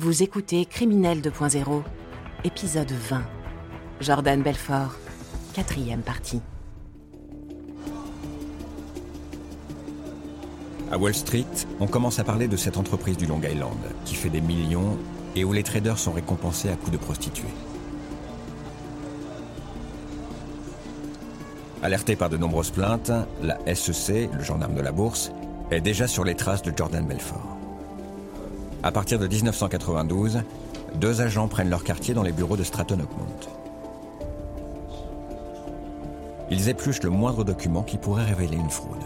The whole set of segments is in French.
Vous écoutez Criminel 2.0, épisode 20. Jordan Belfort, quatrième partie. À Wall Street, on commence à parler de cette entreprise du Long Island qui fait des millions et où les traders sont récompensés à coups de prostituées. Alerté par de nombreuses plaintes, la SEC, le gendarme de la bourse, est déjà sur les traces de Jordan Belfort. À partir de 1992, deux agents prennent leur quartier dans les bureaux de Stratton Oakmont. Ils épluchent le moindre document qui pourrait révéler une fraude.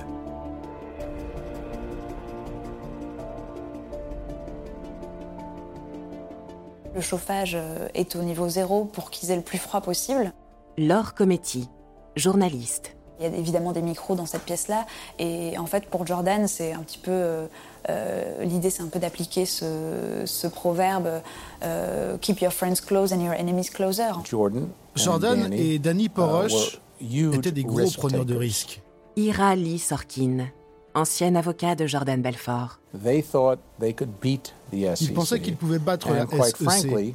Le chauffage euh, est au niveau zéro pour qu'ils aient le plus froid possible. Laure Cometti, journaliste. Il y a évidemment des micros dans cette pièce-là. Et en fait, pour Jordan, c'est un petit peu. euh, euh, L'idée, c'est un peu d'appliquer ce, ce proverbe euh, Keep your friends close and your enemies closer. Jordan, Jordan et Danny were huge étaient des gros preneurs de risques. Ira Lee Sorkin, ancienne avocat de Jordan Belfort. They thought they could beat the SEC. Ils pensaient qu'ils pouvaient battre And la quite SEC. frankly,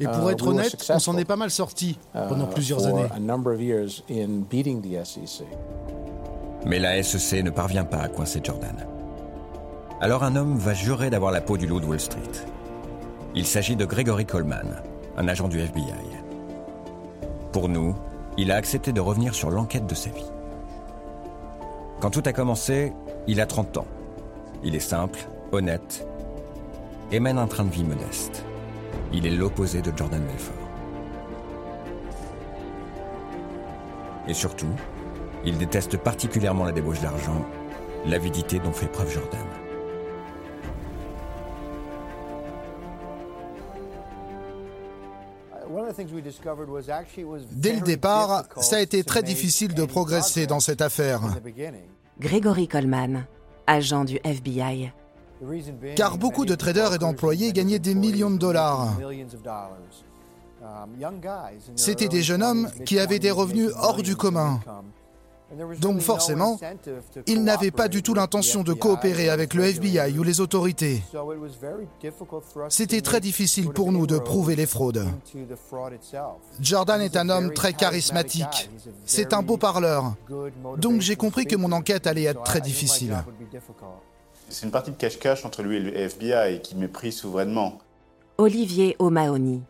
Et pour uh, être honnête, on s'en est pas mal sorti uh, pendant plusieurs années. a number of years in beating the SEC. Mais la SEC ne parvient pas à coincer Jordan. Alors un homme va jurer d'avoir la peau du loup de Wall Street. Il s'agit de Gregory Coleman, un agent du FBI. Pour nous, il a accepté de revenir sur l'enquête de sa vie. Quand tout a commencé, il a 30 ans. Il est simple, honnête et mène un train de vie modeste. Il est l'opposé de Jordan Belfort. Et surtout, il déteste particulièrement la débauche d'argent, l'avidité dont fait preuve Jordan. Dès le départ, ça a été très difficile de progresser dans cette affaire. Gregory Coleman, agent du FBI. Car beaucoup de traders et d'employés gagnaient des millions de dollars. C'était des jeunes hommes qui avaient des revenus hors du commun. Donc forcément, ils n'avaient pas du tout l'intention de coopérer avec le FBI ou les autorités. C'était très difficile pour nous de prouver les fraudes. Jordan est un homme très charismatique. C'est un beau parleur. Donc j'ai compris que mon enquête allait être très difficile. C'est une partie de cache-cache entre lui et le FBI qui méprise souverainement. Olivier O'Mahony,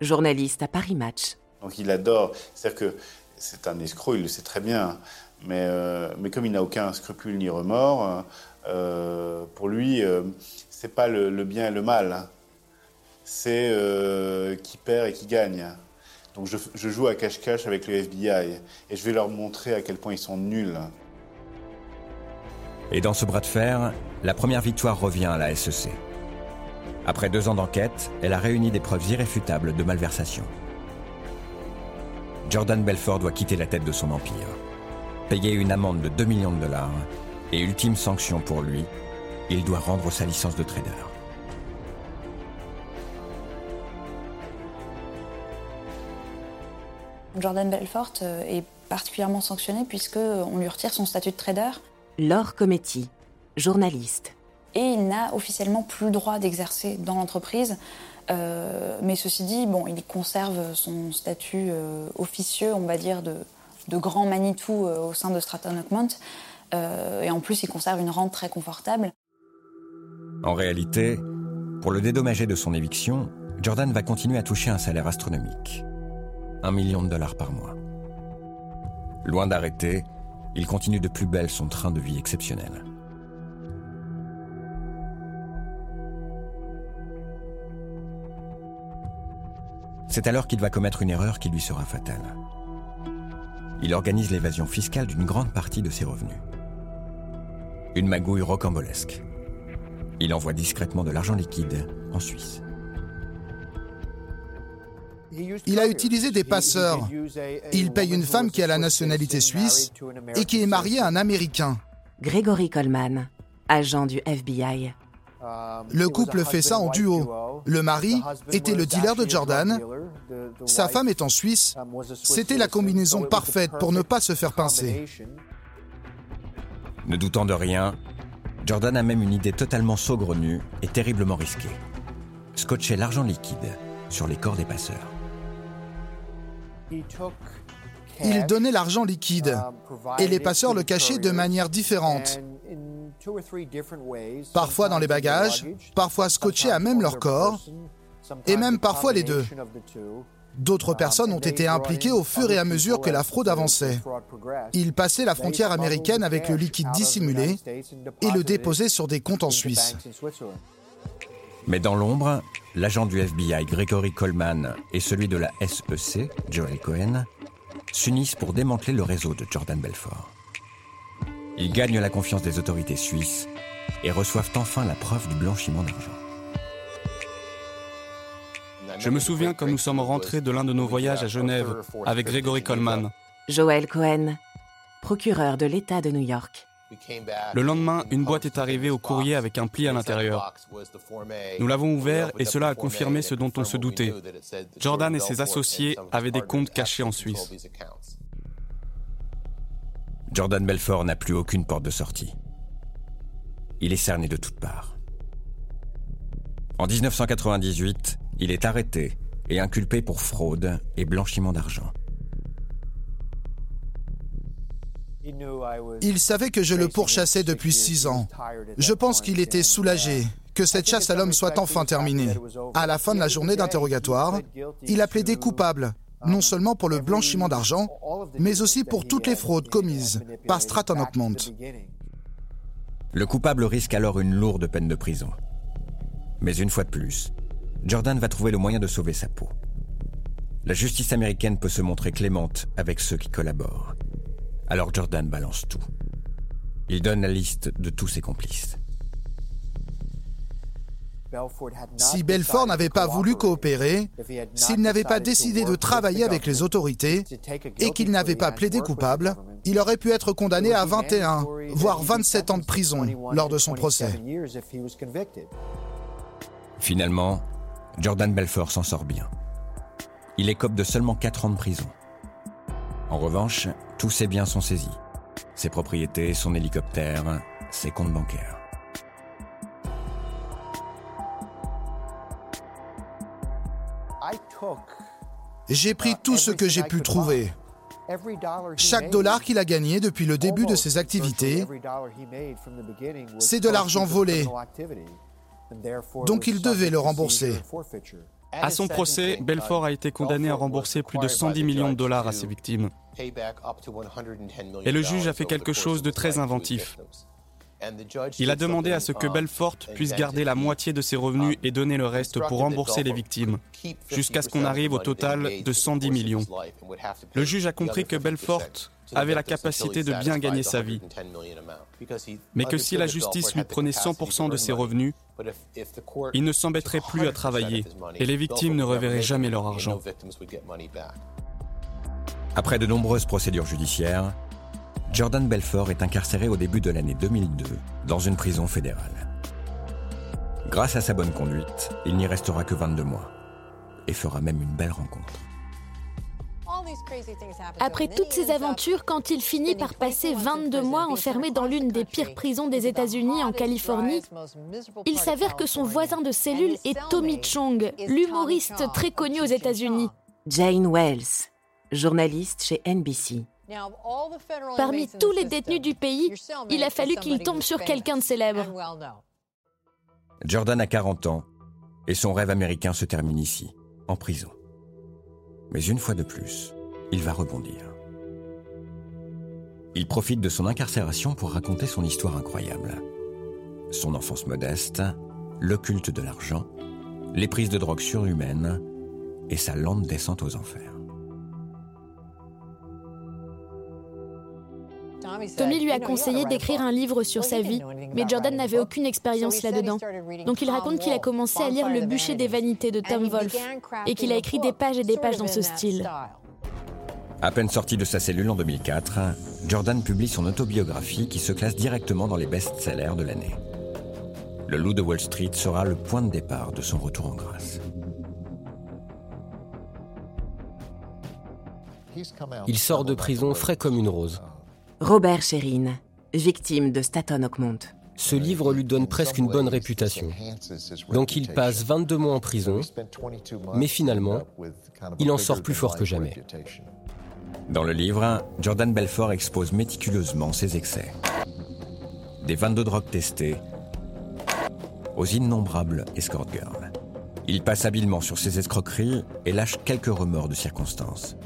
journaliste à Paris Match. Donc il adore. C'est-à-dire que c'est un escroc, il le sait très bien. Mais, euh, mais comme il n'a aucun scrupule ni remords, euh, pour lui, euh, c'est pas le, le bien et le mal. C'est euh, qui perd et qui gagne. Donc je, je joue à cache-cache avec le FBI et je vais leur montrer à quel point ils sont nuls. Et dans ce bras de fer, la première victoire revient à la SEC. Après deux ans d'enquête, elle a réuni des preuves irréfutables de malversation. Jordan Belfort doit quitter la tête de son empire, payer une amende de 2 millions de dollars et ultime sanction pour lui, il doit rendre sa licence de trader. Jordan Belfort euh, est particulièrement sanctionné puisqu'on lui retire son statut de trader Laure Cometti, journaliste. et il n'a officiellement plus le droit d'exercer dans l'entreprise. Euh, mais ceci dit, bon, il conserve son statut euh, officieux, on va dire, de, de grand Manitou euh, au sein de Stratton Oakmont. Euh, et en plus, il conserve une rente très confortable. En réalité, pour le dédommager de son éviction, Jordan va continuer à toucher un salaire astronomique. Un million de dollars par mois. Loin d'arrêter, il continue de plus belle son train de vie exceptionnel. C'est alors qu'il va commettre une erreur qui lui sera fatale. Il organise l'évasion fiscale d'une grande partie de ses revenus. Une magouille rocambolesque. Il envoie discrètement de l'argent liquide en Suisse. Il a utilisé des passeurs. Il paye une femme qui a la nationalité suisse et qui est mariée à un Américain. Gregory Coleman, agent du FBI. Le couple fait ça en duo. Le mari était le dealer de Jordan. Sa femme est en Suisse. C'était la combinaison parfaite pour ne pas se faire pincer. Ne doutant de rien, Jordan a même une idée totalement saugrenue et terriblement risquée. scotchait l'argent liquide sur les corps des passeurs. Il donnait l'argent liquide et les passeurs le cachaient de manière différente. Parfois dans les bagages, parfois scotchés à même leur corps, et même parfois les deux. D'autres personnes ont été impliquées au fur et à mesure que la fraude avançait. Ils passaient la frontière américaine avec le liquide dissimulé et le déposaient sur des comptes en Suisse. Mais dans l'ombre, l'agent du FBI Gregory Coleman et celui de la SEC, Joel Cohen, s'unissent pour démanteler le réseau de Jordan Belfort. Ils gagnent la confiance des autorités suisses et reçoivent enfin la preuve du blanchiment d'argent. Je me souviens quand nous sommes rentrés de l'un de nos voyages à Genève avec Gregory Coleman. Joel Cohen, procureur de l'État de New York. Le lendemain, une boîte est arrivée au courrier avec un pli à l'intérieur. Nous l'avons ouvert et cela a confirmé ce dont on se doutait. Jordan et ses associés avaient des comptes cachés en Suisse. Jordan Belfort n'a plus aucune porte de sortie. Il est cerné de toutes parts. En 1998, il est arrêté et inculpé pour fraude et blanchiment d'argent. Il savait que je le pourchassais depuis six ans. Je pense qu'il était soulagé que cette chasse à l'homme soit enfin terminée. À la fin de la journée d'interrogatoire, il a plaidé coupable, non seulement pour le blanchiment d'argent, mais aussi pour toutes les fraudes commises par Stratton Oakmont. Le coupable risque alors une lourde peine de prison. Mais une fois de plus, Jordan va trouver le moyen de sauver sa peau. La justice américaine peut se montrer clémente avec ceux qui collaborent. Alors Jordan balance tout. Il donne la liste de tous ses complices. Si Belfort n'avait pas voulu coopérer, s'il n'avait pas décidé de travailler avec les autorités et qu'il n'avait pas plaidé coupable, il aurait pu être condamné à 21, voire 27 ans de prison lors de son procès. Finalement, Jordan Belfort s'en sort bien. Il écope de seulement 4 ans de prison. En revanche, tous ses biens sont saisis. Ses propriétés, son hélicoptère, ses comptes bancaires. J'ai pris tout ce que j'ai pu trouver. Chaque dollar qu'il a gagné depuis le début de ses activités, c'est de l'argent volé. Donc il devait le rembourser. À son procès, Belfort a été condamné à rembourser plus de 110 millions de dollars à ses victimes. Et le juge a fait quelque chose de très inventif. Il a demandé à ce que Belfort puisse garder la moitié de ses revenus et donner le reste pour rembourser les victimes, jusqu'à ce qu'on arrive au total de 110 millions. Le juge a compris que Belfort avait la capacité de bien gagner sa vie, mais que si la justice lui prenait 100% de ses revenus, il ne s'embêterait plus à travailler et les victimes ne reverraient jamais leur argent. Après de nombreuses procédures judiciaires, Jordan Belfort est incarcéré au début de l'année 2002 dans une prison fédérale. Grâce à sa bonne conduite, il n'y restera que 22 mois et fera même une belle rencontre. Après toutes ces aventures, quand il finit par passer 22 mois enfermé dans l'une des pires prisons des États-Unis en Californie, il s'avère que son voisin de cellule est Tommy Chong, l'humoriste très connu aux États-Unis. Jane Wells, journaliste chez NBC. Parmi tous les détenus du pays, il a fallu qu'il tombe sur quelqu'un de célèbre. Jordan a 40 ans et son rêve américain se termine ici, en prison. Mais une fois de plus, il va rebondir. Il profite de son incarcération pour raconter son histoire incroyable. Son enfance modeste, le culte de l'argent, les prises de drogue surhumaines et sa lente descente aux enfers. Tommy lui a conseillé d'écrire un livre sur sa vie, mais Jordan n'avait aucune expérience là-dedans. Donc il raconte qu'il a commencé à lire Le bûcher des vanités de Tom Wolfe et qu'il a écrit des pages et des pages dans ce style. À peine sorti de sa cellule en 2004, Jordan publie son autobiographie qui se classe directement dans les best-sellers de l'année. Le loup de Wall Street sera le point de départ de son retour en grâce. Il sort de prison frais comme une rose. Robert Sherrin, victime de Staton Oakmont. Ce livre lui donne presque une bonne réputation. Donc il passe 22 mois en prison, mais finalement, il en sort plus fort que jamais. Dans le livre, Jordan Belfort expose méticuleusement ses excès. Des 22 drogues testées aux innombrables escort girls. Il passe habilement sur ses escroqueries et lâche quelques remords de circonstances.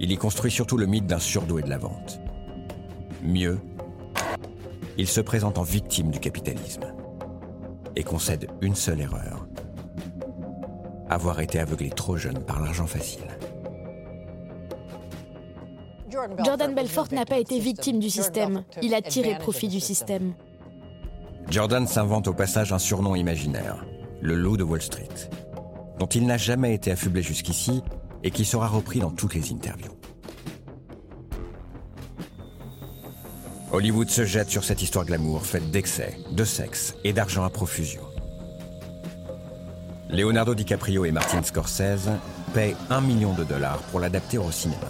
Il y construit surtout le mythe d'un surdoué de la vente. Mieux, il se présente en victime du capitalisme et concède une seule erreur avoir été aveuglé trop jeune par l'argent facile. Jordan Belfort n'a pas été victime du système, il a tiré profit du système. Jordan s'invente au passage un surnom imaginaire, le loup de Wall Street, dont il n'a jamais été affublé jusqu'ici et qui sera repris dans toutes les interviews. Hollywood se jette sur cette histoire glamour faite d'excès, de sexe et d'argent à profusion. Leonardo DiCaprio et Martin Scorsese paient un million de dollars pour l'adapter au cinéma.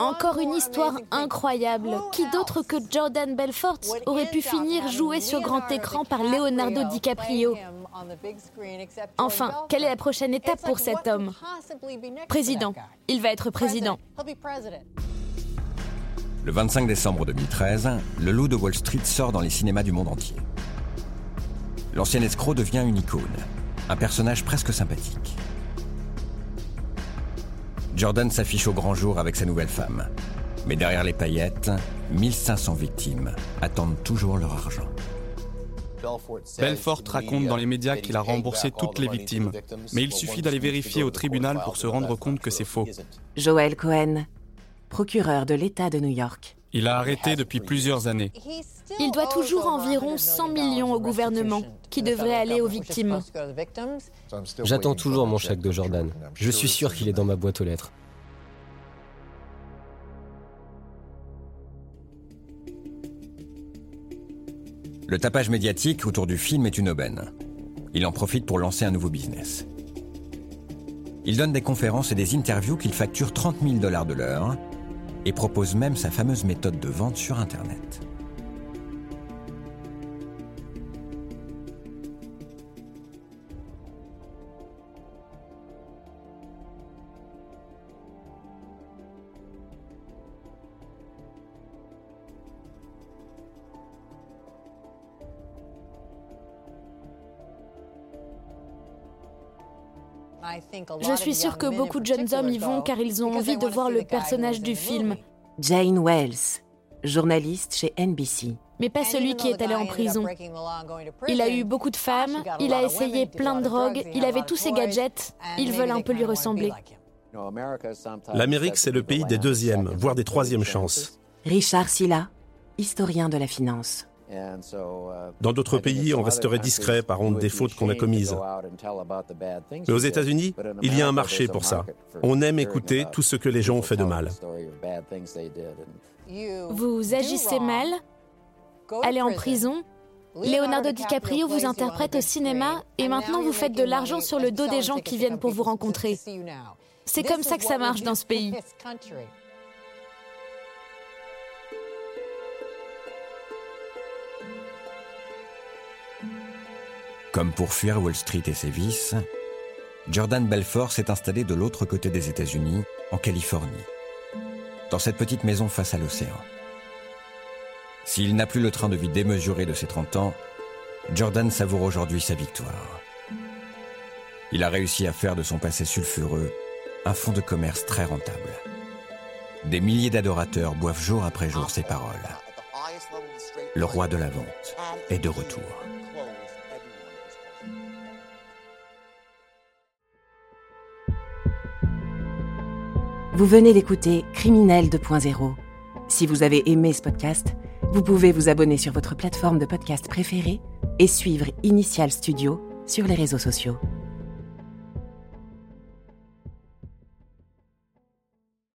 Encore une histoire incroyable. Qui d'autre que Jordan Belfort aurait pu finir joué sur grand écran par Leonardo DiCaprio? Enfin, quelle est la prochaine étape pour cet homme? Président. Il va être président. Le 25 décembre 2013, Le Loup de Wall Street sort dans les cinémas du monde entier. L'ancien escroc devient une icône, un personnage presque sympathique. Jordan s'affiche au grand jour avec sa nouvelle femme. Mais derrière les paillettes, 1500 victimes attendent toujours leur argent. Belfort raconte dans les médias qu'il a remboursé toutes les victimes, mais il suffit d'aller vérifier au tribunal pour se rendre compte que c'est faux. Joël Cohen, procureur de l'État de New York. Il a arrêté depuis plusieurs années. Il doit toujours environ 100 millions au gouvernement, qui devrait aller aux victimes. J'attends toujours mon chèque de Jordan. Je suis sûr qu'il est dans ma boîte aux lettres. Le tapage médiatique autour du film est une aubaine. Il en profite pour lancer un nouveau business. Il donne des conférences et des interviews qu'il facture 30 000 dollars de l'heure et propose même sa fameuse méthode de vente sur Internet. Je suis sûre que beaucoup de jeunes hommes y vont car ils ont envie de voir le personnage du film. Jane Wells, journaliste chez NBC. Mais pas celui qui est allé en prison. Il a eu beaucoup de femmes, il a essayé plein de drogues, il avait tous ses gadgets, ils veulent un peu lui ressembler. L'Amérique, c'est le pays des deuxièmes, voire des troisièmes chances. Richard Silla, historien de la finance. Dans d'autres pays, on resterait discret par honte des fautes qu'on a commises. Mais aux États-Unis, il y a un marché pour ça. On aime écouter tout ce que les gens ont fait de mal. Vous agissez mal Allez en prison Leonardo DiCaprio vous interprète au cinéma et maintenant vous faites de l'argent sur le dos des gens qui viennent pour vous rencontrer. C'est comme ça que ça marche dans ce pays. Comme pour fuir Wall Street et ses vices, Jordan Belfort s'est installé de l'autre côté des États-Unis, en Californie, dans cette petite maison face à l'océan. S'il n'a plus le train de vie démesuré de ses 30 ans, Jordan savoure aujourd'hui sa victoire. Il a réussi à faire de son passé sulfureux un fonds de commerce très rentable. Des milliers d'adorateurs boivent jour après jour ses paroles. Le roi de la vente est de retour. Vous venez d'écouter Criminel 2.0. Si vous avez aimé ce podcast, vous pouvez vous abonner sur votre plateforme de podcast préférée et suivre Initial Studio sur les réseaux sociaux.